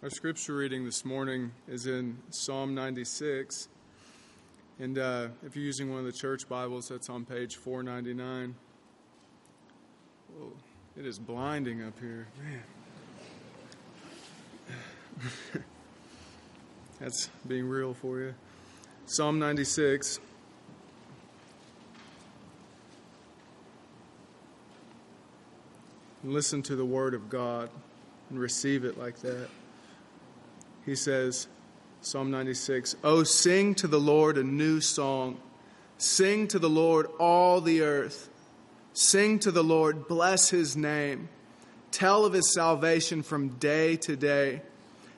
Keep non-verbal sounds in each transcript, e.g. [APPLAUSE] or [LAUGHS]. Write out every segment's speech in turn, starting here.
Our scripture reading this morning is in Psalm 96. And uh, if you're using one of the church Bibles, that's on page 499. Whoa, it is blinding up here. Man. [LAUGHS] that's being real for you. Psalm 96. Listen to the word of God and receive it like that. He says, Psalm 96, Oh, sing to the Lord a new song. Sing to the Lord all the earth. Sing to the Lord, bless his name. Tell of his salvation from day to day.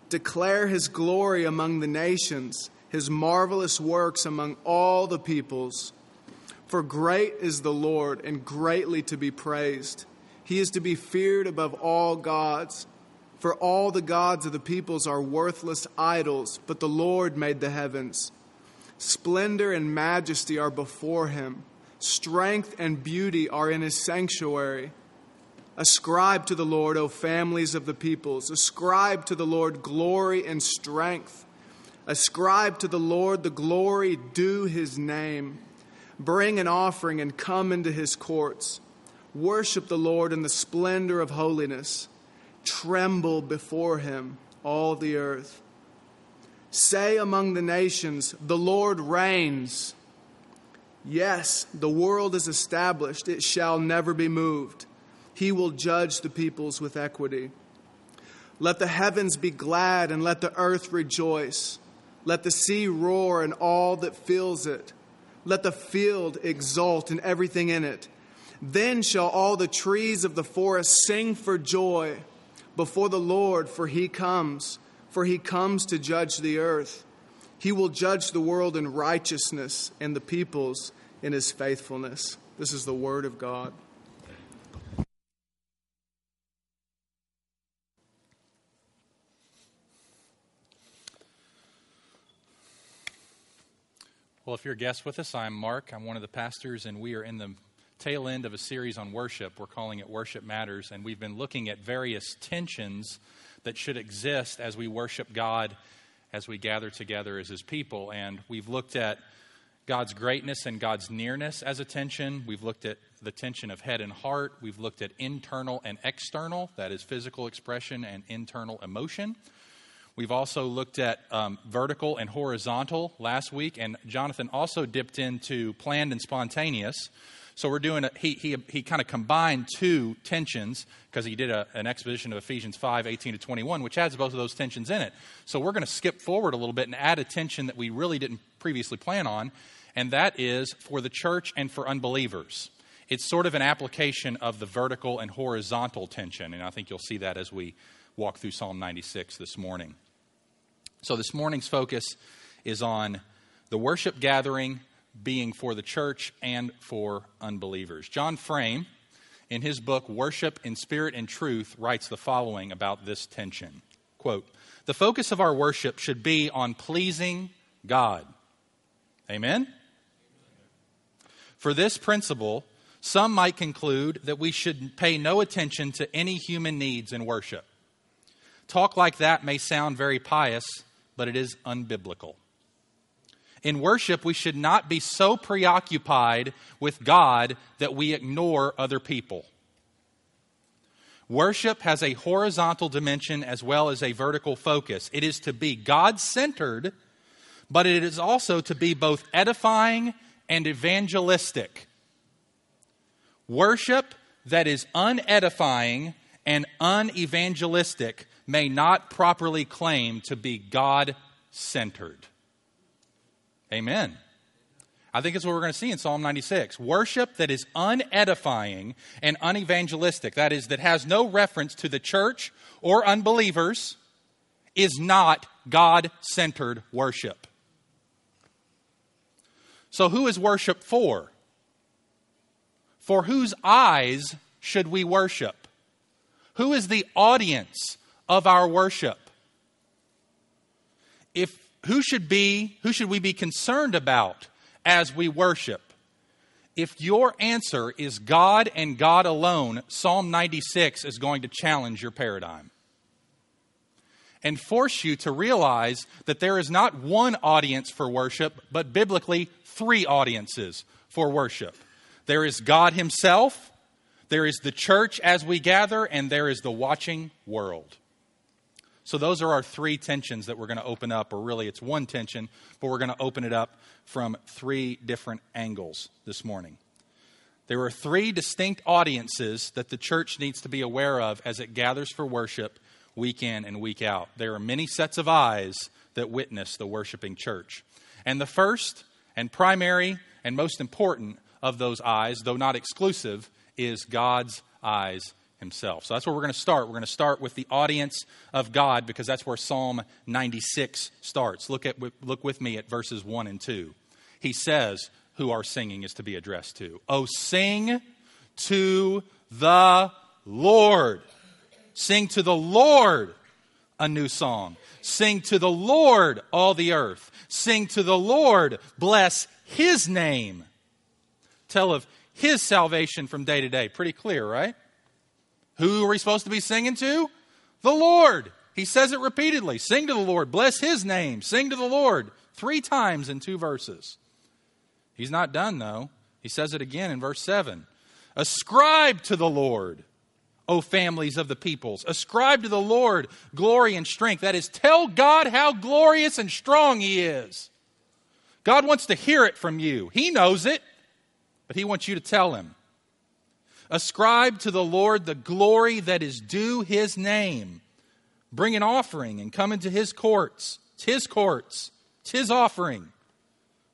Declare his glory among the nations, his marvelous works among all the peoples. For great is the Lord and greatly to be praised. He is to be feared above all gods. For all the gods of the peoples are worthless idols, but the Lord made the heavens. Splendor and majesty are before him, strength and beauty are in his sanctuary. Ascribe to the Lord, O families of the peoples. Ascribe to the Lord glory and strength. Ascribe to the Lord the glory due his name. Bring an offering and come into his courts. Worship the Lord in the splendor of holiness. Tremble before him, all the earth. Say among the nations, The Lord reigns. Yes, the world is established, it shall never be moved. He will judge the peoples with equity. Let the heavens be glad and let the earth rejoice. Let the sea roar and all that fills it. Let the field exult and everything in it. Then shall all the trees of the forest sing for joy before the Lord, for he comes, for he comes to judge the earth. He will judge the world in righteousness and the peoples in his faithfulness. This is the word of God. Well, if you're a guest with us, I'm Mark. I'm one of the pastors, and we are in the tail end of a series on worship. We're calling it Worship Matters, and we've been looking at various tensions that should exist as we worship God, as we gather together as His people. And we've looked at God's greatness and God's nearness as a tension. We've looked at the tension of head and heart. We've looked at internal and external, that is, physical expression and internal emotion. We've also looked at um, vertical and horizontal last week, and Jonathan also dipped into planned and spontaneous. So we're doing a, he, he, he kind of combined two tensions because he did a, an exposition of Ephesians 5, 18 to 21, which has both of those tensions in it. So we're going to skip forward a little bit and add a tension that we really didn't previously plan on, and that is for the church and for unbelievers. It's sort of an application of the vertical and horizontal tension, and I think you'll see that as we walk through Psalm 96 this morning. So this morning's focus is on the worship gathering being for the church and for unbelievers. John Frame, in his book Worship in Spirit and Truth, writes the following about this tension. Quote, the focus of our worship should be on pleasing God. Amen? For this principle, some might conclude that we should pay no attention to any human needs in worship. Talk like that may sound very pious, but it is unbiblical. In worship, we should not be so preoccupied with God that we ignore other people. Worship has a horizontal dimension as well as a vertical focus. It is to be God centered, but it is also to be both edifying and evangelistic. Worship that is unedifying and unevangelistic may not properly claim to be God centered. Amen. I think it's what we're going to see in Psalm 96. Worship that is unedifying and unevangelistic, that is, that has no reference to the church or unbelievers, is not God centered worship. So, who is worship for? For whose eyes should we worship? Who is the audience of our worship? If who should be who should we be concerned about as we worship if your answer is god and god alone psalm 96 is going to challenge your paradigm and force you to realize that there is not one audience for worship, but biblically three audiences for worship. There is God Himself, there is the church as we gather, and there is the watching world. So, those are our three tensions that we're going to open up, or really it's one tension, but we're going to open it up from three different angles this morning. There are three distinct audiences that the church needs to be aware of as it gathers for worship week in and week out. There are many sets of eyes that witness the worshiping church. And the first and primary and most important of those eyes, though not exclusive, is God's eyes himself. So that's where we're going to start. We're going to start with the audience of God because that's where Psalm 96 starts. Look at look with me at verses 1 and 2. He says who our singing is to be addressed to. Oh sing to the Lord. Sing to the Lord a new song. Sing to the Lord, all the earth. Sing to the Lord, bless his name. Tell of his salvation from day to day. Pretty clear, right? Who are we supposed to be singing to? The Lord. He says it repeatedly. Sing to the Lord, bless his name. Sing to the Lord three times in two verses. He's not done, though. He says it again in verse 7. Ascribe to the Lord O families of the peoples. Ascribe to the Lord glory and strength. That is, tell God how glorious and strong He is. God wants to hear it from you. He knows it, but He wants you to tell Him. Ascribe to the Lord the glory that is due His name. Bring an offering and come into His courts. It's His courts, it's His offering.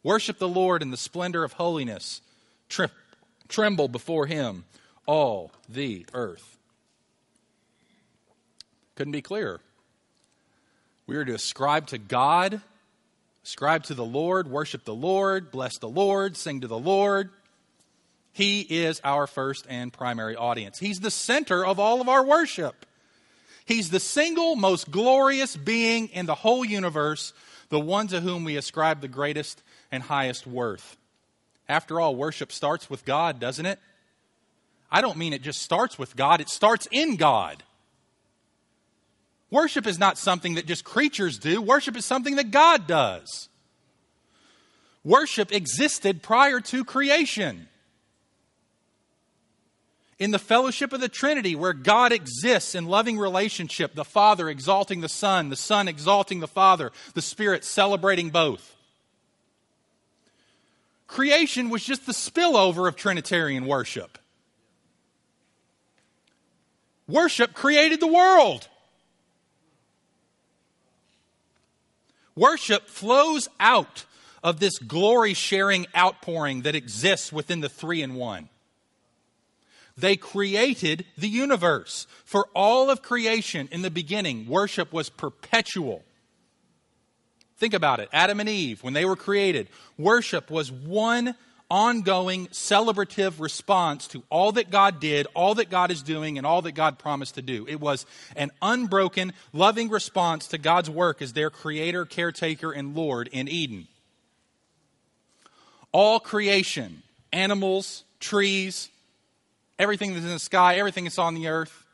Worship the Lord in the splendor of holiness. tremble before Him, all the earth. Couldn't be clearer. We are to ascribe to God, ascribe to the Lord, worship the Lord, bless the Lord, sing to the Lord. He is our first and primary audience. He's the center of all of our worship. He's the single most glorious being in the whole universe, the one to whom we ascribe the greatest and highest worth. After all, worship starts with God, doesn't it? I don't mean it just starts with God, it starts in God. Worship is not something that just creatures do, worship is something that God does. Worship existed prior to creation. In the fellowship of the Trinity, where God exists in loving relationship, the Father exalting the Son, the Son exalting the Father, the Spirit celebrating both. Creation was just the spillover of Trinitarian worship. Worship created the world. Worship flows out of this glory sharing outpouring that exists within the three in one. They created the universe. For all of creation in the beginning, worship was perpetual. Think about it. Adam and Eve, when they were created, worship was one ongoing celebrative response to all that God did, all that God is doing, and all that God promised to do. It was an unbroken, loving response to God's work as their creator, caretaker, and Lord in Eden. All creation, animals, trees, everything that's in the sky, everything that's on the earth,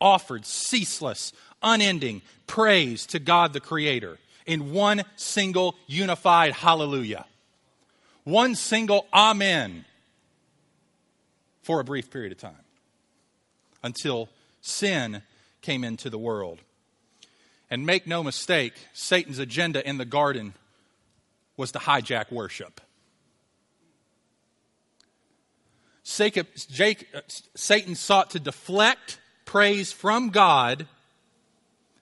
offered ceaseless, unending praise to God the Creator in one single unified hallelujah one single amen for a brief period of time until sin came into the world. And make no mistake, Satan's agenda in the garden was to hijack worship. Uh, Satan sought to deflect praise from God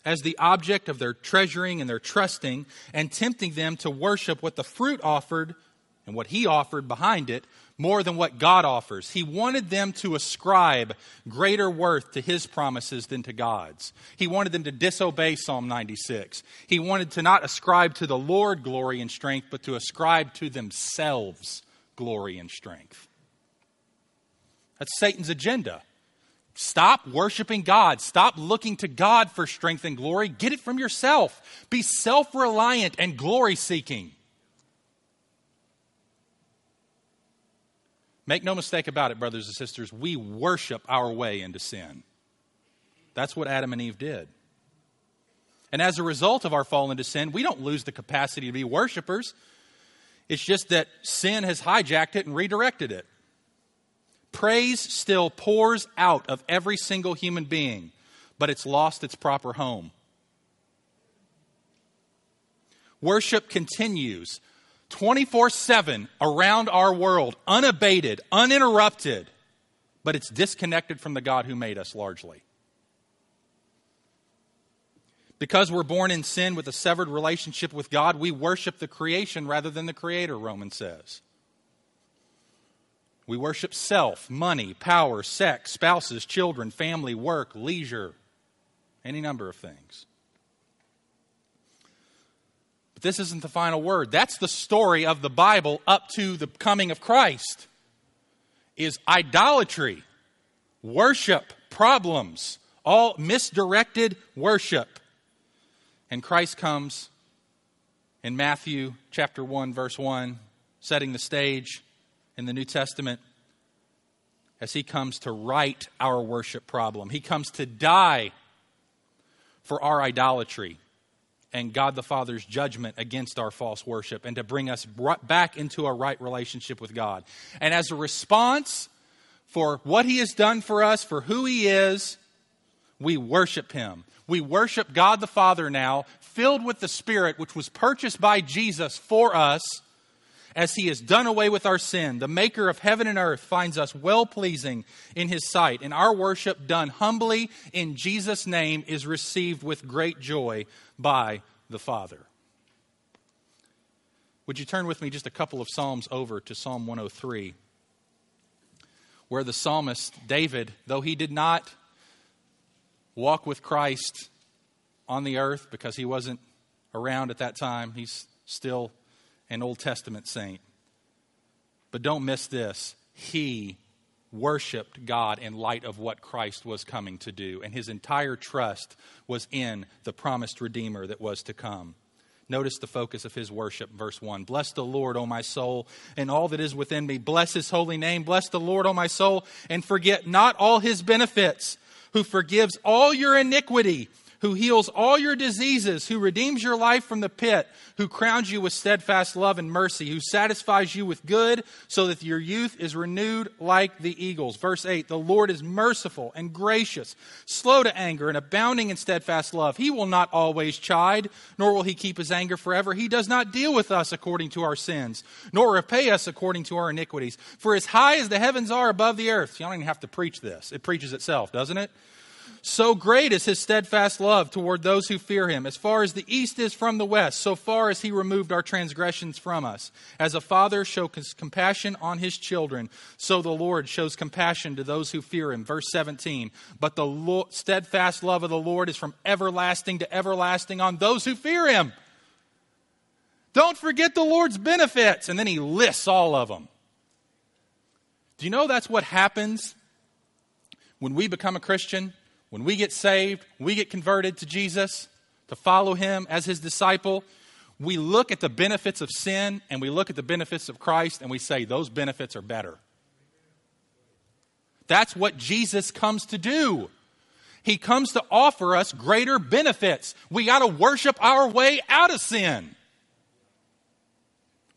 as the object of their treasuring and their trusting, and tempting them to worship what the fruit offered and what he offered behind it more than what God offers. He wanted them to ascribe greater worth to his promises than to God's. He wanted them to disobey Psalm 96. He wanted to not ascribe to the Lord glory and strength, but to ascribe to themselves glory and strength. That's Satan's agenda. Stop worshiping God. Stop looking to God for strength and glory. Get it from yourself. Be self reliant and glory seeking. Make no mistake about it, brothers and sisters, we worship our way into sin. That's what Adam and Eve did. And as a result of our fall into sin, we don't lose the capacity to be worshipers. It's just that sin has hijacked it and redirected it. Praise still pours out of every single human being, but it's lost its proper home. Worship continues 24 7 around our world, unabated, uninterrupted, but it's disconnected from the God who made us largely. Because we're born in sin with a severed relationship with God, we worship the creation rather than the Creator, Romans says. We worship self, money, power, sex, spouses, children, family, work, leisure, any number of things. But this isn't the final word. That's the story of the Bible up to the coming of Christ. Is idolatry, worship, problems, all misdirected worship. And Christ comes in Matthew chapter 1 verse 1 setting the stage in the New Testament as he comes to right our worship problem. He comes to die for our idolatry and God the Father's judgment against our false worship and to bring us back into a right relationship with God. And as a response for what he has done for us, for who he is, we worship him. We worship God the Father now, filled with the Spirit, which was purchased by Jesus for us, as he has done away with our sin. The maker of heaven and earth finds us well pleasing in his sight, and our worship done humbly in Jesus' name is received with great joy by the Father. Would you turn with me just a couple of Psalms over to Psalm 103, where the psalmist David, though he did not walk with Christ on the earth because he wasn't around at that time. He's still an Old Testament saint. But don't miss this. He worshiped God in light of what Christ was coming to do, and his entire trust was in the promised Redeemer that was to come. Notice the focus of his worship, verse 1. Bless the Lord, O my soul, and all that is within me. Bless his holy name. Bless the Lord, O my soul, and forget not all his benefits who forgives all your iniquity, who heals all your diseases, who redeems your life from the pit, who crowns you with steadfast love and mercy, who satisfies you with good, so that your youth is renewed like the eagles. Verse 8 The Lord is merciful and gracious, slow to anger, and abounding in steadfast love. He will not always chide, nor will he keep his anger forever. He does not deal with us according to our sins, nor repay us according to our iniquities. For as high as the heavens are above the earth, you don't even have to preach this, it preaches itself, doesn't it? So great is his steadfast love toward those who fear him. As far as the east is from the west, so far as he removed our transgressions from us. As a father shows compassion on his children, so the Lord shows compassion to those who fear him. Verse 17. But the steadfast love of the Lord is from everlasting to everlasting on those who fear him. Don't forget the Lord's benefits. And then he lists all of them. Do you know that's what happens when we become a Christian? When we get saved, we get converted to Jesus, to follow him as his disciple, we look at the benefits of sin and we look at the benefits of Christ and we say, those benefits are better. That's what Jesus comes to do. He comes to offer us greater benefits. We got to worship our way out of sin.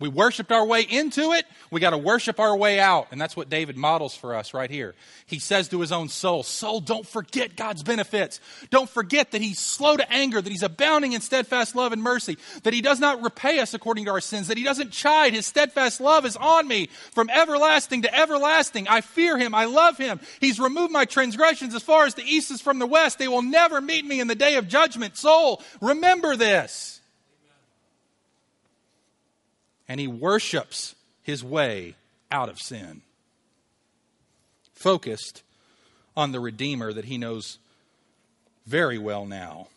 We worshiped our way into it. We got to worship our way out. And that's what David models for us right here. He says to his own soul, Soul, don't forget God's benefits. Don't forget that he's slow to anger, that he's abounding in steadfast love and mercy, that he does not repay us according to our sins, that he doesn't chide. His steadfast love is on me from everlasting to everlasting. I fear him. I love him. He's removed my transgressions as far as the east is from the west. They will never meet me in the day of judgment. Soul, remember this and he worships his way out of sin. Focused on the Redeemer that he knows very well now.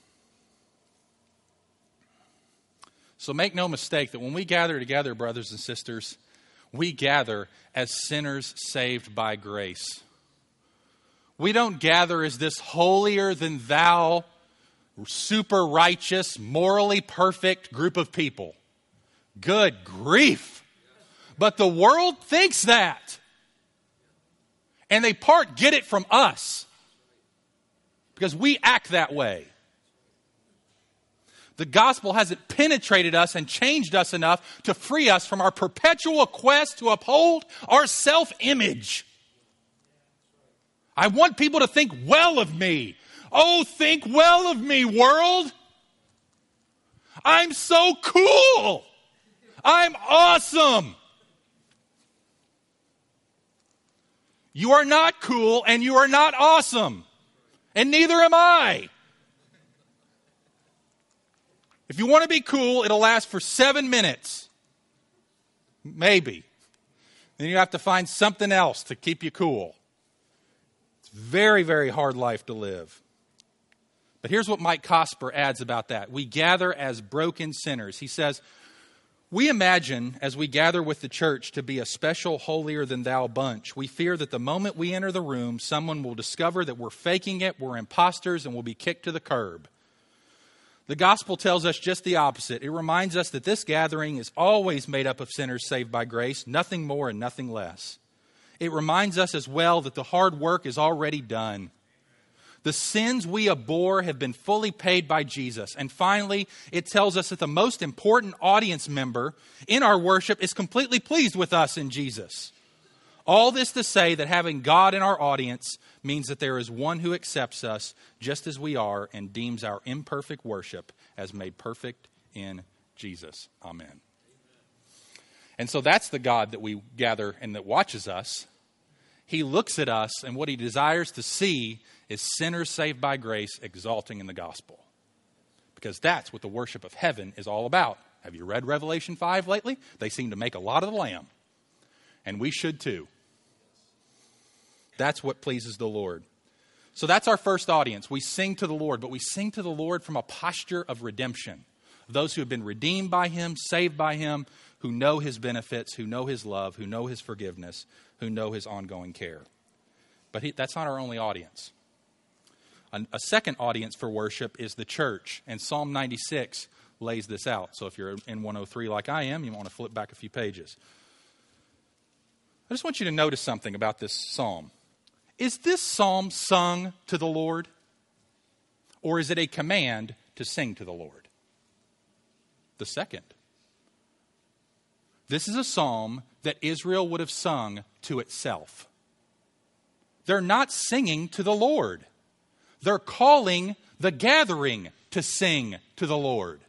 So make no mistake that when we gather together, brothers and sisters, we gather as sinners saved by grace. We don't gather as this holier than thou, super righteous, morally perfect group of people. Good grief. But the world thinks that. And they part get it from us because we act that way. The gospel hasn't penetrated us and changed us enough to free us from our perpetual quest to uphold our self image. I want people to think well of me. Oh, think well of me, world. I'm so cool. I'm awesome. You are not cool and you are not awesome. And neither am I. If you want to be cool, it'll last for seven minutes. Maybe. Then you have to find something else to keep you cool. It's a very, very hard life to live. But here's what Mike Cosper adds about that. We gather as broken sinners. He says, we imagine, as we gather with the church to be a special, holier than thou bunch, we fear that the moment we enter the room, someone will discover that we're faking it, we're imposters, and we'll be kicked to the curb. The gospel tells us just the opposite. It reminds us that this gathering is always made up of sinners saved by grace, nothing more and nothing less. It reminds us as well that the hard work is already done. The sins we abhor have been fully paid by Jesus. And finally, it tells us that the most important audience member in our worship is completely pleased with us in Jesus. All this to say that having God in our audience means that there is one who accepts us just as we are and deems our imperfect worship as made perfect in Jesus. Amen. And so that's the God that we gather and that watches us. He looks at us, and what he desires to see is sinners saved by grace exalting in the gospel. Because that's what the worship of heaven is all about. Have you read Revelation 5 lately? They seem to make a lot of the Lamb. And we should too. That's what pleases the Lord. So that's our first audience. We sing to the Lord, but we sing to the Lord from a posture of redemption. Those who have been redeemed by Him, saved by Him, who know His benefits, who know His love, who know His forgiveness, who know His ongoing care. But he, that's not our only audience a second audience for worship is the church, and Psalm 96 lays this out. So if you're in 103 like I am, you want to flip back a few pages. I just want you to notice something about this psalm. Is this psalm sung to the Lord? Or is it a command to sing to the Lord? The second. This is a psalm that Israel would have sung to itself. They're not singing to the Lord. They're calling the gathering to sing to the Lord.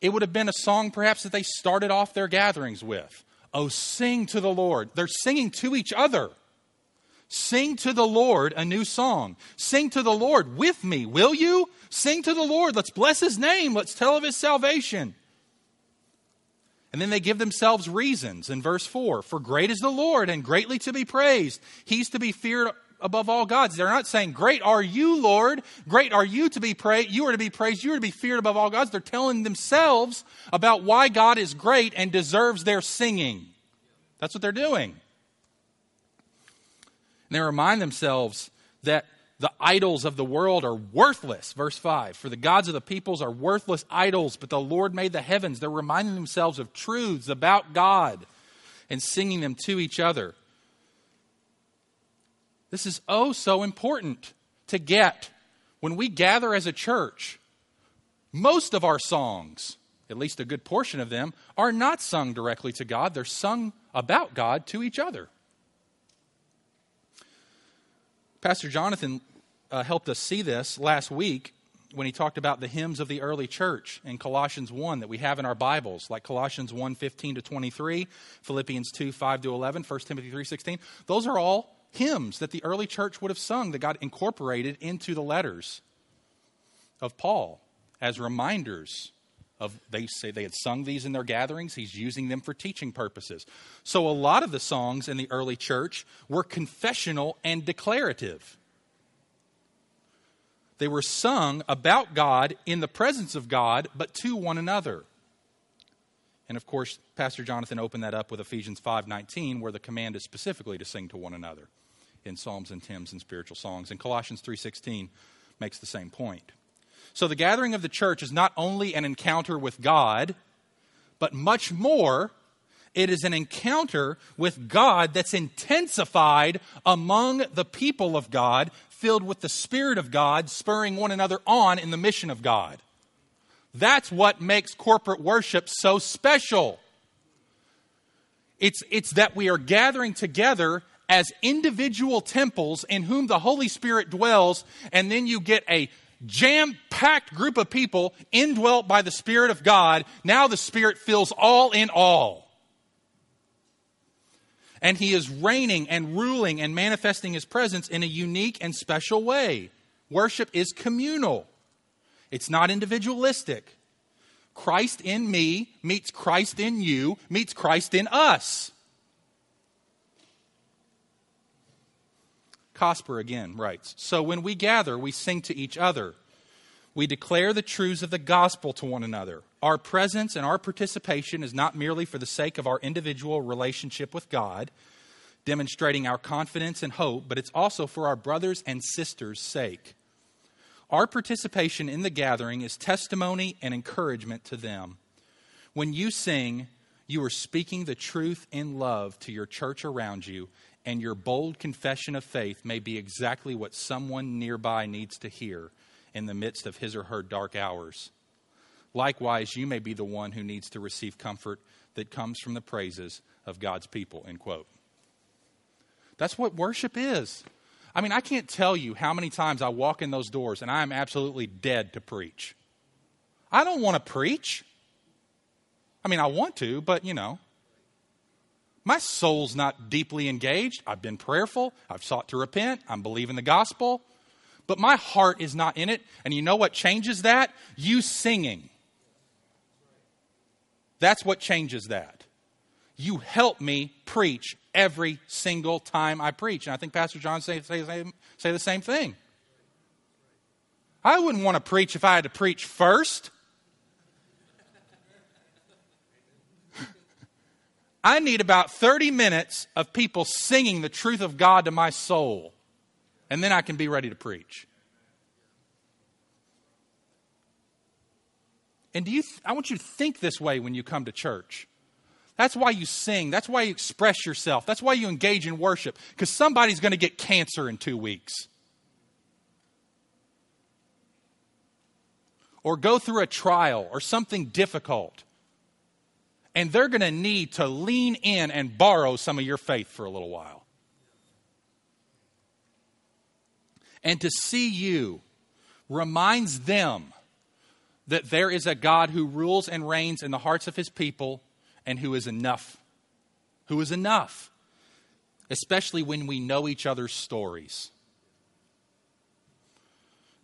It would have been a song perhaps that they started off their gatherings with. Oh, sing to the Lord. They're singing to each other. Sing to the Lord a new song. Sing to the Lord with me, will you? Sing to the Lord. Let's bless his name. Let's tell of his salvation. And then they give themselves reasons in verse 4 For great is the Lord and greatly to be praised. He's to be feared above all gods. They're not saying, Great are you, Lord. Great are you to be praised. You are to be praised. You are to be feared above all gods. They're telling themselves about why God is great and deserves their singing. That's what they're doing. And they remind themselves that the idols of the world are worthless. Verse 5 For the gods of the peoples are worthless idols, but the Lord made the heavens. They're reminding themselves of truths about God and singing them to each other. This is oh so important to get when we gather as a church. Most of our songs, at least a good portion of them, are not sung directly to God, they're sung about God to each other. Pastor Jonathan uh, helped us see this last week when he talked about the hymns of the early church in Colossians 1 that we have in our Bibles, like Colossians 1 15 to 23, Philippians 2 5 to 11, 1 Timothy 3 16. Those are all hymns that the early church would have sung that got incorporated into the letters of Paul as reminders of they say they had sung these in their gatherings he's using them for teaching purposes so a lot of the songs in the early church were confessional and declarative they were sung about god in the presence of god but to one another and of course pastor jonathan opened that up with ephesians 5.19 where the command is specifically to sing to one another in psalms and hymns and spiritual songs. And Colossians 3:16 makes the same point. So the gathering of the church is not only an encounter with God, but much more it is an encounter with God that's intensified among the people of God, filled with the Spirit of God, spurring one another on in the mission of God. That's what makes corporate worship so special. It's, it's that we are gathering together as individual temples in whom the Holy Spirit dwells, and then you get a jam packed group of people indwelt by the Spirit of God. Now the Spirit fills all in all. And He is reigning and ruling and manifesting His presence in a unique and special way. Worship is communal, it's not individualistic. Christ in me meets Christ in you, meets Christ in us. Cosper again writes So when we gather, we sing to each other. We declare the truths of the gospel to one another. Our presence and our participation is not merely for the sake of our individual relationship with God, demonstrating our confidence and hope, but it's also for our brothers and sisters' sake. Our participation in the gathering is testimony and encouragement to them. When you sing, you are speaking the truth in love to your church around you and your bold confession of faith may be exactly what someone nearby needs to hear in the midst of his or her dark hours. Likewise, you may be the one who needs to receive comfort that comes from the praises of God's people. End quote. That's what worship is. I mean, I can't tell you how many times I walk in those doors and I am absolutely dead to preach. I don't want to preach. I mean, I want to, but you know, my soul's not deeply engaged. I've been prayerful. I've sought to repent. I'm believing the gospel. But my heart is not in it. And you know what changes that? You singing. That's what changes that. You help me preach every single time I preach. And I think Pastor John say, say, say the same thing. I wouldn't want to preach if I had to preach first. I need about 30 minutes of people singing the truth of God to my soul, and then I can be ready to preach. And do you th- I want you to think this way when you come to church. That's why you sing. That's why you express yourself. That's why you engage in worship. Because somebody's going to get cancer in two weeks. Or go through a trial or something difficult and they're going to need to lean in and borrow some of your faith for a little while. And to see you reminds them that there is a God who rules and reigns in the hearts of his people and who is enough. Who is enough, especially when we know each other's stories.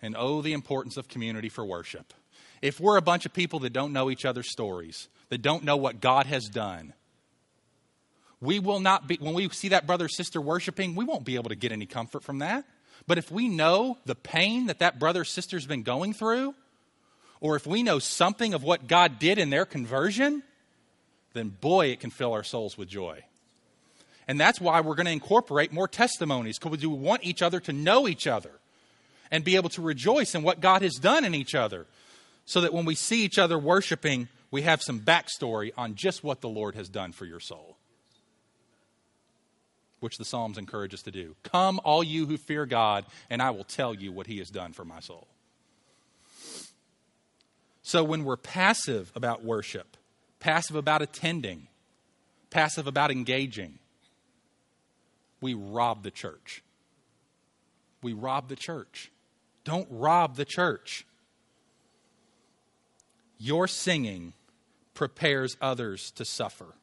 And oh, the importance of community for worship. If we're a bunch of people that don't know each other's stories, that don't know what God has done. We will not be, when we see that brother or sister worshiping, we won't be able to get any comfort from that. But if we know the pain that that brother or sister's been going through, or if we know something of what God did in their conversion, then boy, it can fill our souls with joy. And that's why we're going to incorporate more testimonies because we want each other to know each other and be able to rejoice in what God has done in each other so that when we see each other worshiping, we have some backstory on just what the Lord has done for your soul, which the Psalms encourage us to do. Come, all you who fear God, and I will tell you what he has done for my soul. So when we're passive about worship, passive about attending, passive about engaging, we rob the church. We rob the church. Don't rob the church. Your singing prepares others to suffer.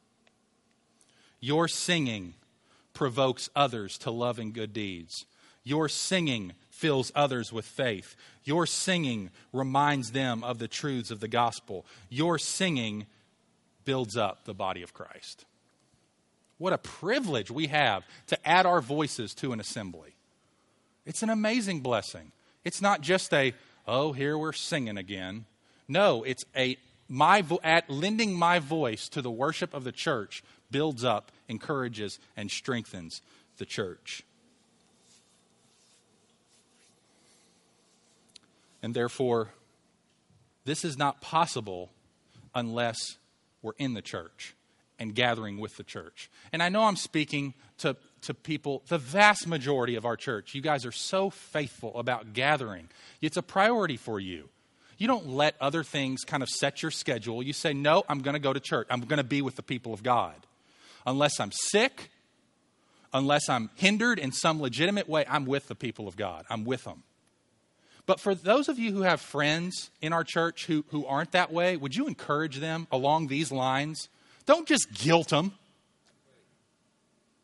Your singing provokes others to love and good deeds. Your singing fills others with faith. Your singing reminds them of the truths of the gospel. Your singing builds up the body of Christ. What a privilege we have to add our voices to an assembly. It's an amazing blessing. It's not just a, oh, here we're singing again. No, it's a my vo- at lending my voice to the worship of the church builds up, encourages, and strengthens the church. And therefore, this is not possible unless we're in the church and gathering with the church. And I know I'm speaking to, to people, the vast majority of our church. You guys are so faithful about gathering, it's a priority for you. You don't let other things kind of set your schedule. You say, No, I'm going to go to church. I'm going to be with the people of God. Unless I'm sick, unless I'm hindered in some legitimate way, I'm with the people of God. I'm with them. But for those of you who have friends in our church who, who aren't that way, would you encourage them along these lines? Don't just guilt them.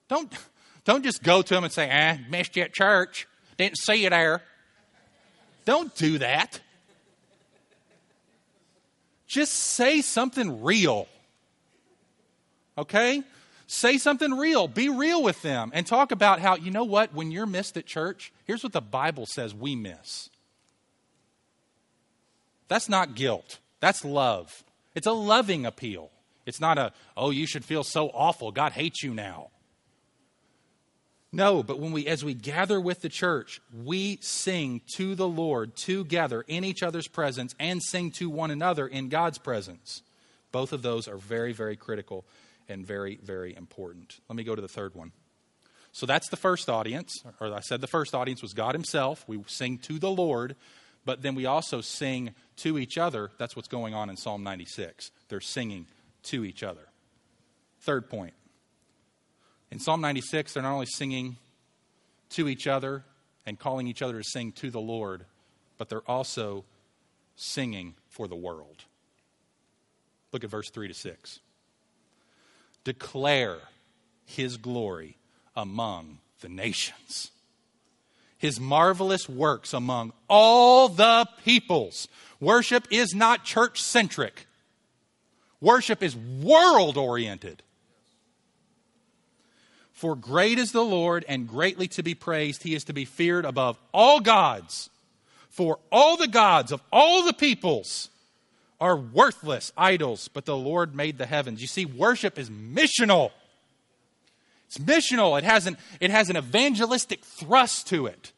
Don't, don't just go to them and say, ah, missed you at church. Didn't see you there. Don't do that. Just say something real. Okay? Say something real. Be real with them and talk about how, you know what, when you're missed at church, here's what the Bible says we miss. That's not guilt, that's love. It's a loving appeal. It's not a, oh, you should feel so awful. God hates you now. No, but when we, as we gather with the church, we sing to the Lord together in each other's presence and sing to one another in God's presence. Both of those are very, very critical and very, very important. Let me go to the third one. So that's the first audience, or I said the first audience was God Himself. We sing to the Lord, but then we also sing to each other. That's what's going on in Psalm 96. They're singing to each other. Third point in Psalm 96, they're not only singing to each other and calling each other to sing to the Lord, but they're also singing for the world. Look at verse 3 to 6. Declare his glory among the nations, his marvelous works among all the peoples. Worship is not church centric, worship is world oriented. For great is the Lord and greatly to be praised. He is to be feared above all gods. For all the gods of all the peoples are worthless idols, but the Lord made the heavens. You see, worship is missional. It's missional. It has an, it has an evangelistic thrust to it.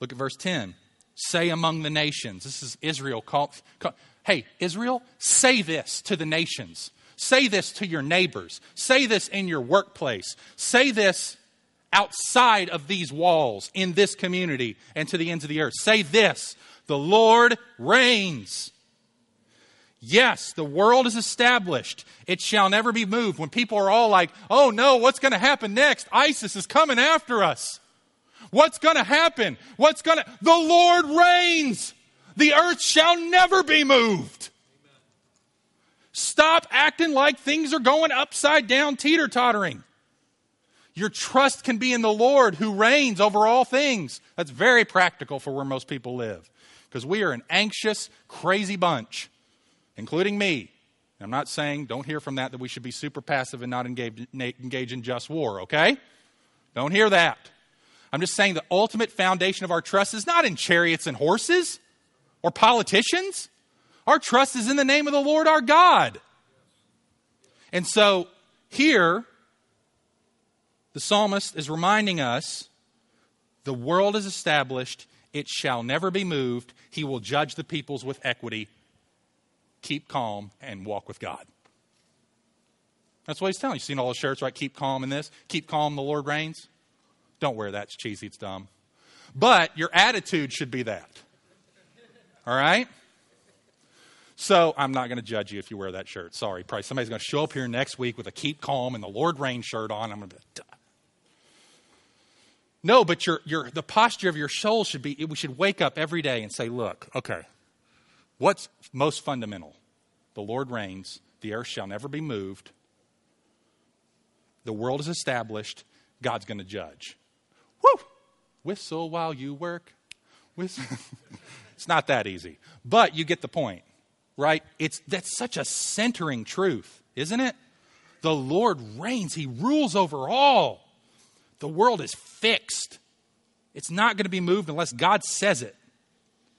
Look at verse 10. Say among the nations. This is Israel. Call, call, hey, Israel, say this to the nations. Say this to your neighbors. Say this in your workplace. Say this outside of these walls in this community and to the ends of the earth. Say this The Lord reigns. Yes, the world is established. It shall never be moved. When people are all like, oh no, what's going to happen next? ISIS is coming after us. What's going to happen? What's going to. The Lord reigns. The earth shall never be moved. Stop acting like things are going upside down, teeter tottering. Your trust can be in the Lord who reigns over all things. That's very practical for where most people live because we are an anxious, crazy bunch, including me. I'm not saying, don't hear from that, that we should be super passive and not engage, engage in just war, okay? Don't hear that. I'm just saying the ultimate foundation of our trust is not in chariots and horses or politicians. Our trust is in the name of the Lord our God. And so here, the psalmist is reminding us the world is established, it shall never be moved. He will judge the peoples with equity. Keep calm and walk with God. That's what he's telling you. You've seen all the shirts, right? Keep calm in this. Keep calm, the Lord reigns. Don't wear that. It's cheesy. It's dumb. But your attitude should be that. All right? So I'm not going to judge you if you wear that shirt. Sorry. Probably somebody's going to show up here next week with a keep calm and the Lord Reign shirt on. I'm going to be, Duh. no, but your, your, the posture of your soul should be, we should wake up every day and say, look, okay, what's most fundamental? The Lord reigns. The earth shall never be moved. The world is established. God's going to judge. Woo! Whistle while you work. Whistle. [LAUGHS] it's not that easy, but you get the point right? It's that's such a centering truth, isn't it? The Lord reigns, he rules over all. The world is fixed. It's not going to be moved unless God says it.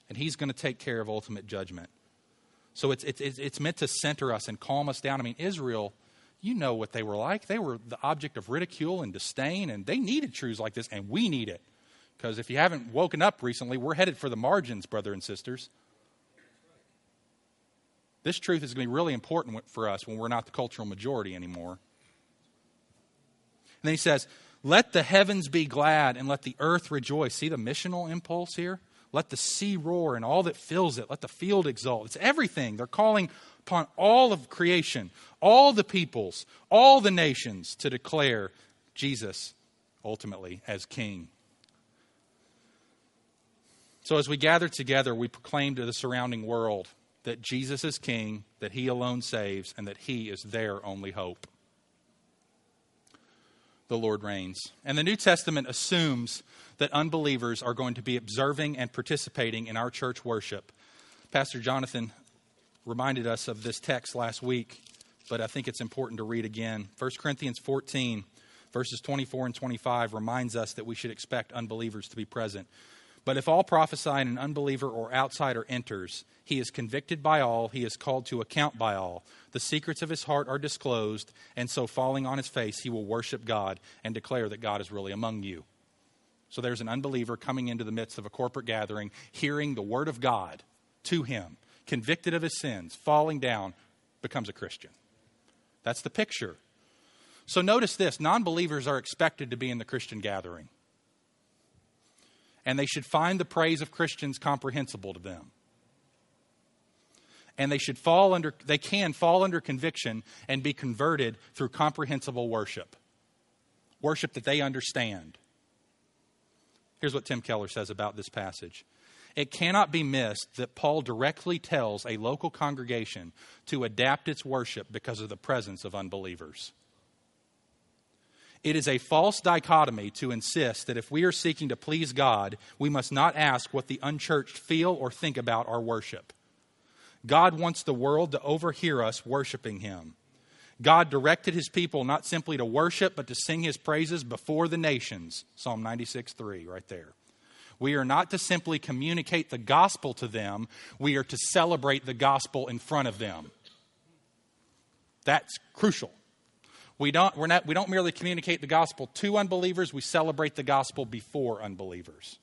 And he's going to take care of ultimate judgment. So it's, it's, it's meant to center us and calm us down. I mean, Israel, you know what they were like. They were the object of ridicule and disdain, and they needed truths like this, and we need it. Because if you haven't woken up recently, we're headed for the margins, brother and sisters. This truth is going to be really important for us when we're not the cultural majority anymore. And then he says, Let the heavens be glad and let the earth rejoice. See the missional impulse here? Let the sea roar and all that fills it. Let the field exult. It's everything. They're calling upon all of creation, all the peoples, all the nations to declare Jesus ultimately as King. So, as we gather together, we proclaim to the surrounding world that Jesus is King, that He alone saves, and that He is their only hope. The Lord reigns. And the New Testament assumes that unbelievers are going to be observing and participating in our church worship. Pastor Jonathan reminded us of this text last week, but I think it's important to read again. 1 Corinthians 14, verses 24 and 25 reminds us that we should expect unbelievers to be present. But if all prophesy and an unbeliever or outsider enters, he is convicted by all, he is called to account by all. The secrets of his heart are disclosed, and so falling on his face, he will worship God and declare that God is really among you. So there's an unbeliever coming into the midst of a corporate gathering, hearing the word of God to him, convicted of his sins, falling down, becomes a Christian. That's the picture. So notice this non believers are expected to be in the Christian gathering. And they should find the praise of Christians comprehensible to them. And they should fall under, they can fall under conviction and be converted through comprehensible worship. Worship that they understand. Here's what Tim Keller says about this passage. It cannot be missed that Paul directly tells a local congregation to adapt its worship because of the presence of unbelievers. It is a false dichotomy to insist that if we are seeking to please God, we must not ask what the unchurched feel or think about our worship. God wants the world to overhear us worshiping Him. God directed His people not simply to worship, but to sing His praises before the nations. Psalm 96 3, right there. We are not to simply communicate the gospel to them, we are to celebrate the gospel in front of them. That's crucial. We don't, we're not, we don't merely communicate the gospel to unbelievers, we celebrate the gospel before unbelievers.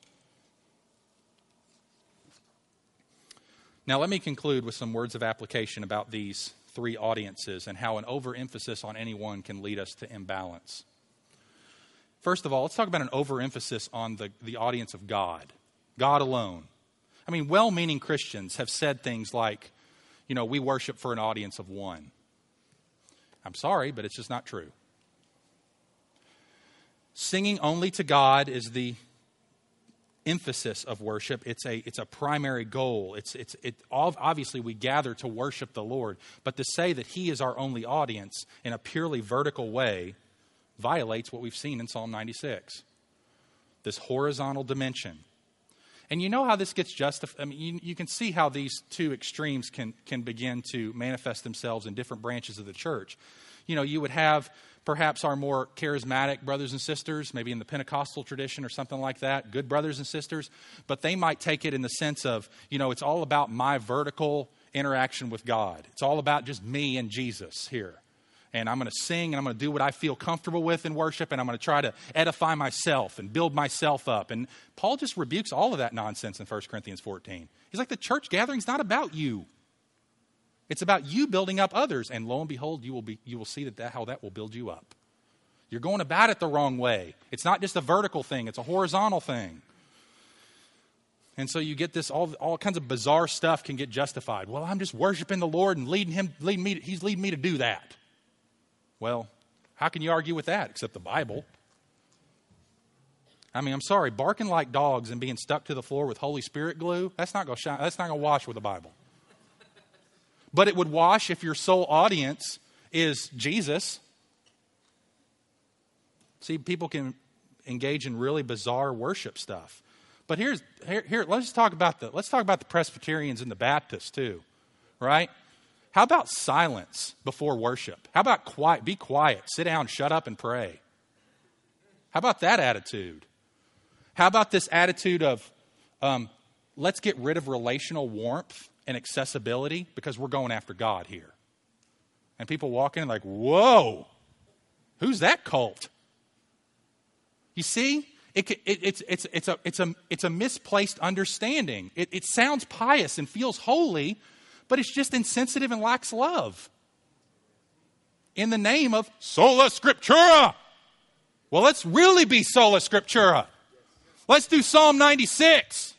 Now, let me conclude with some words of application about these three audiences and how an overemphasis on any one can lead us to imbalance. First of all, let's talk about an overemphasis on the, the audience of God, God alone. I mean, well meaning Christians have said things like, you know, we worship for an audience of one. I'm sorry, but it's just not true. Singing only to God is the emphasis of worship. It's a, it's a primary goal. It's, it's, it, obviously, we gather to worship the Lord, but to say that He is our only audience in a purely vertical way violates what we've seen in Psalm 96 this horizontal dimension. And you know how this gets justified. I mean, you, you, can see how these two extremes can, can begin to manifest themselves in different branches of the church. You know, you would have perhaps our more charismatic brothers and sisters, maybe in the Pentecostal tradition or something like that, good brothers and sisters, but they might take it in the sense of, you know, it's all about my vertical interaction with God. It's all about just me and Jesus here and I'm going to sing and I'm going to do what I feel comfortable with in worship and I'm going to try to edify myself and build myself up. And Paul just rebukes all of that nonsense in 1 Corinthians 14. He's like, the church gathering's not about you. It's about you building up others. And lo and behold, you will, be, you will see that, that how that will build you up. You're going about it the wrong way. It's not just a vertical thing, it's a horizontal thing. And so you get this, all, all kinds of bizarre stuff can get justified. Well, I'm just worshiping the Lord and leading him, leading me, he's leading me to do that. Well, how can you argue with that except the Bible? I mean, I'm sorry, barking like dogs and being stuck to the floor with Holy Spirit glue, that's not going to that's not going to wash with the Bible. But it would wash if your sole audience is Jesus. See, people can engage in really bizarre worship stuff. But here's here, here let's talk about the let's talk about the Presbyterians and the Baptists too. Right? How about silence before worship? How about quiet? Be quiet. Sit down, shut up, and pray. How about that attitude? How about this attitude of um, let's get rid of relational warmth and accessibility because we're going after God here? And people walk in like, whoa, who's that cult? You see, it, it, it's, it's, it's, a, it's, a, it's a misplaced understanding. It, it sounds pious and feels holy, but it's just insensitive and lacks love. In the name of sola scriptura. Well, let's really be sola scriptura. Let's do Psalm 96.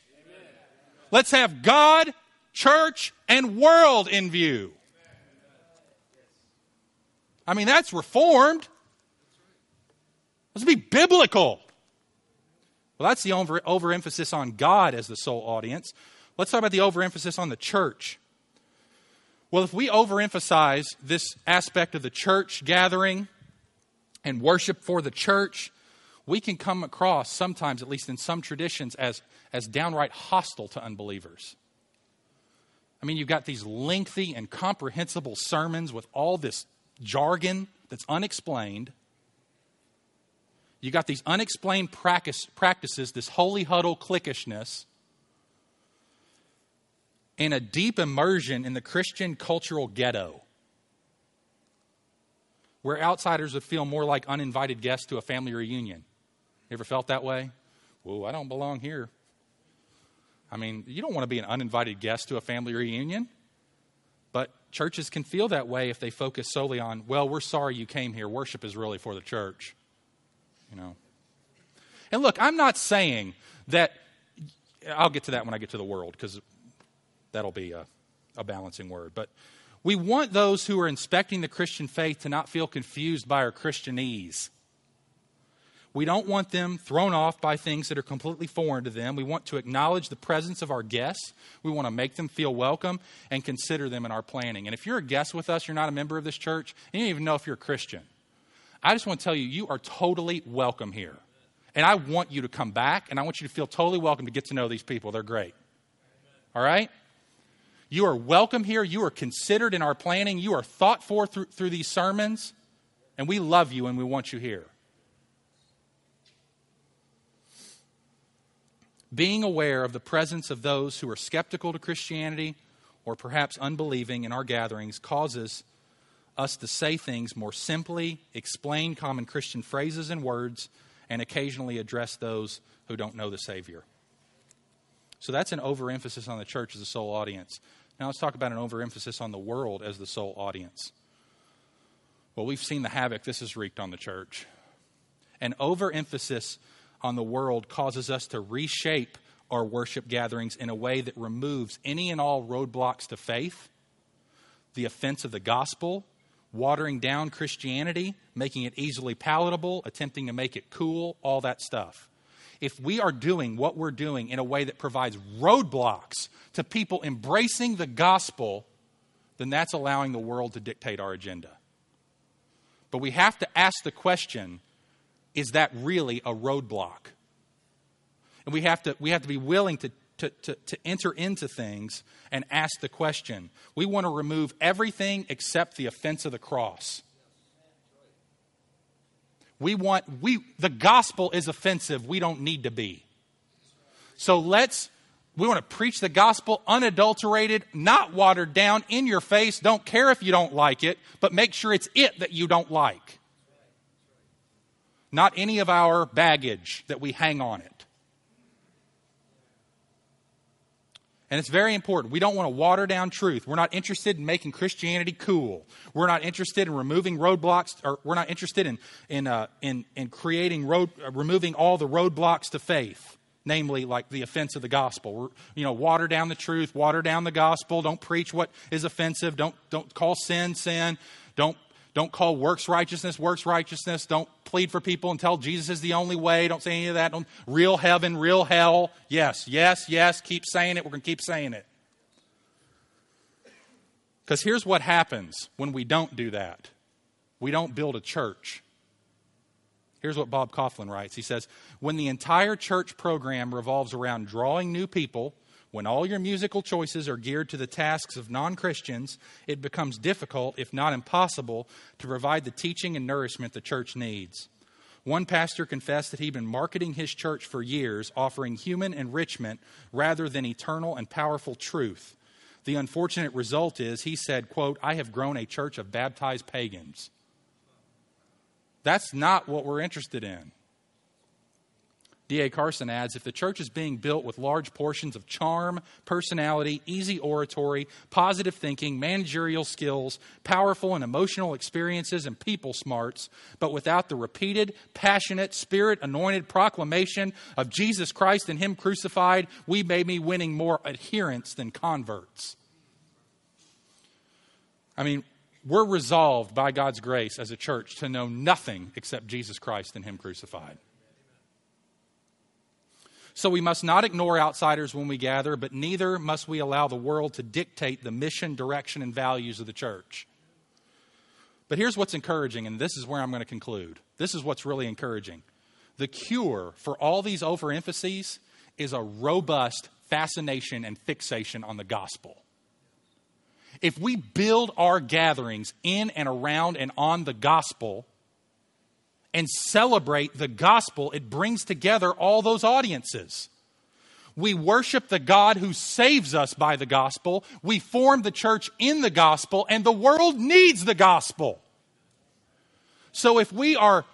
Let's have God, church, and world in view. I mean, that's reformed. Let's be biblical. Well, that's the over, overemphasis on God as the sole audience. Let's talk about the overemphasis on the church. Well, if we overemphasize this aspect of the church gathering and worship for the church, we can come across sometimes, at least in some traditions, as, as downright hostile to unbelievers. I mean, you've got these lengthy and comprehensible sermons with all this jargon that's unexplained. You've got these unexplained practice, practices, this holy huddle cliquishness, and a deep immersion in the Christian cultural ghetto, where outsiders would feel more like uninvited guests to a family reunion. You ever felt that way? Whoa, I don't belong here. I mean, you don't want to be an uninvited guest to a family reunion. But churches can feel that way if they focus solely on, well, we're sorry you came here. Worship is really for the church. You know. And look, I'm not saying that I'll get to that when I get to the world because that'll be a, a balancing word. But we want those who are inspecting the Christian faith to not feel confused by our Christianese. We don't want them thrown off by things that are completely foreign to them. We want to acknowledge the presence of our guests. We want to make them feel welcome and consider them in our planning. And if you're a guest with us, you're not a member of this church, and you don't even know if you're a Christian, I just want to tell you, you are totally welcome here. And I want you to come back, and I want you to feel totally welcome to get to know these people. They're great. All right? You are welcome here. You are considered in our planning. You are thought for through, through these sermons, and we love you and we want you here. being aware of the presence of those who are skeptical to Christianity or perhaps unbelieving in our gatherings causes us to say things more simply, explain common Christian phrases and words, and occasionally address those who don't know the Savior. So that's an overemphasis on the church as the sole audience. Now let's talk about an overemphasis on the world as the sole audience. Well, we've seen the havoc this has wreaked on the church. An overemphasis on the world causes us to reshape our worship gatherings in a way that removes any and all roadblocks to faith, the offense of the gospel, watering down Christianity, making it easily palatable, attempting to make it cool, all that stuff. If we are doing what we're doing in a way that provides roadblocks to people embracing the gospel, then that's allowing the world to dictate our agenda. But we have to ask the question is that really a roadblock? And we have to, we have to be willing to, to, to, to enter into things and ask the question. We want to remove everything except the offense of the cross. We want, we, the gospel is offensive. We don't need to be. So let's, we want to preach the gospel unadulterated, not watered down, in your face. Don't care if you don't like it, but make sure it's it that you don't like not any of our baggage that we hang on it. And it's very important. We don't want to water down truth. We're not interested in making Christianity cool. We're not interested in removing roadblocks, or we're not interested in, in, uh, in, in creating road, uh, removing all the roadblocks to faith, namely like the offense of the gospel. We're, you know, water down the truth, water down the gospel. Don't preach what is offensive. Don't, don't call sin sin. Don't don't call works righteousness works righteousness. Don't plead for people and tell Jesus is the only way. Don't say any of that. Don't, real heaven, real hell. Yes, yes, yes. Keep saying it. We're going to keep saying it. Because here's what happens when we don't do that we don't build a church. Here's what Bob Kauflin writes. He says, When the entire church program revolves around drawing new people when all your musical choices are geared to the tasks of non Christians, it becomes difficult, if not impossible, to provide the teaching and nourishment the church needs. One pastor confessed that he'd been marketing his church for years, offering human enrichment rather than eternal and powerful truth. The unfortunate result is, he said, quote, I have grown a church of baptized pagans. That's not what we're interested in. D.A. Carson adds if the church is being built with large portions of charm, personality, easy oratory, positive thinking, managerial skills, powerful and emotional experiences, and people smarts, but without the repeated, passionate, spirit anointed proclamation of Jesus Christ and Him crucified, we may be winning more adherents than converts. I mean, we're resolved by God's grace as a church to know nothing except Jesus Christ and Him crucified. So we must not ignore outsiders when we gather, but neither must we allow the world to dictate the mission, direction, and values of the church. But here's what's encouraging, and this is where I'm going to conclude. This is what's really encouraging. The cure for all these overemphases is a robust fascination and fixation on the gospel. If we build our gatherings in and around and on the gospel, and celebrate the gospel, it brings together all those audiences. We worship the God who saves us by the gospel. We form the church in the gospel, and the world needs the gospel. So if we are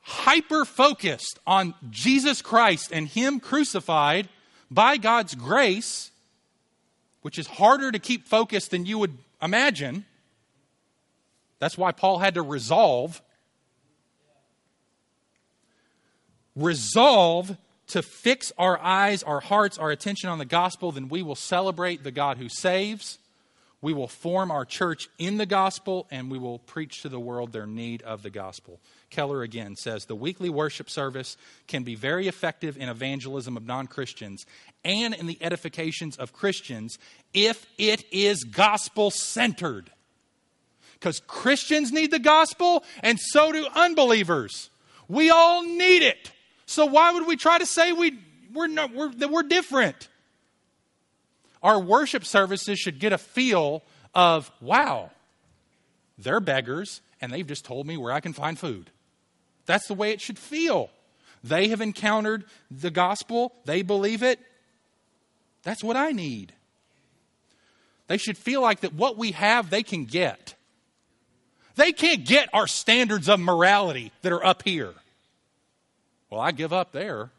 hyper focused on Jesus Christ and Him crucified by God's grace, which is harder to keep focused than you would imagine, that's why Paul had to resolve resolve to fix our eyes, our hearts, our attention on the gospel, then we will celebrate the God who saves. We will form our church in the gospel and we will preach to the world their need of the gospel. Keller again says the weekly worship service can be very effective in evangelism of non Christians and in the edifications of Christians if it is gospel centered. Because Christians need the gospel and so do unbelievers. We all need it. So why would we try to say we, we're, not, we're, that we're different? Our worship services should get a feel of, wow, they're beggars and they've just told me where I can find food. That's the way it should feel. They have encountered the gospel, they believe it. That's what I need. They should feel like that what we have, they can get. They can't get our standards of morality that are up here. Well, I give up there.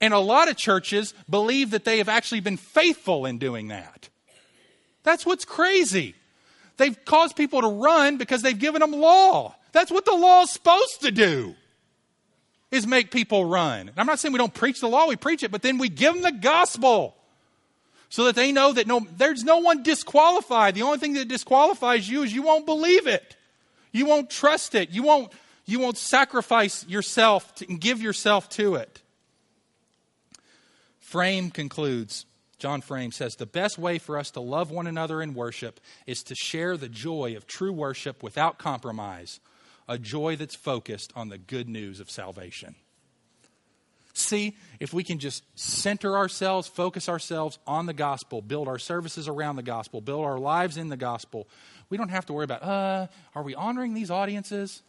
And a lot of churches believe that they have actually been faithful in doing that. That's what's crazy. They've caused people to run because they've given them law. That's what the law is supposed to do. Is make people run. And I'm not saying we don't preach the law, we preach it, but then we give them the gospel so that they know that no, there's no one disqualified. The only thing that disqualifies you is you won't believe it. You won't trust it. You won't you won't sacrifice yourself to, and give yourself to it. Frame concludes. John Frame says the best way for us to love one another in worship is to share the joy of true worship without compromise, a joy that's focused on the good news of salvation. See, if we can just center ourselves, focus ourselves on the gospel, build our services around the gospel, build our lives in the gospel, we don't have to worry about, uh, are we honoring these audiences?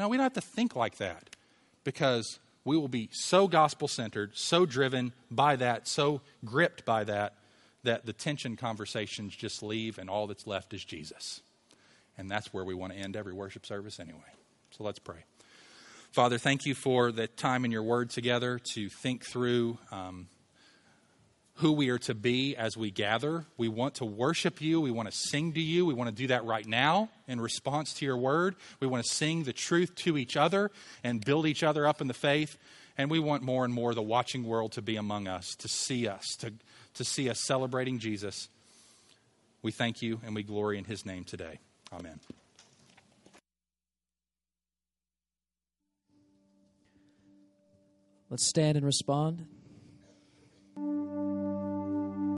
No, we don't have to think like that because we will be so gospel centered, so driven by that, so gripped by that, that the tension conversations just leave and all that's left is Jesus. And that's where we want to end every worship service anyway. So let's pray. Father, thank you for the time in your word together to think through um, who we are to be as we gather. We want to worship you. We want to sing to you. We want to do that right now in response to your word. We want to sing the truth to each other and build each other up in the faith. And we want more and more the watching world to be among us, to see us, to, to see us celebrating Jesus. We thank you and we glory in his name today. Amen. Let's stand and respond. うん。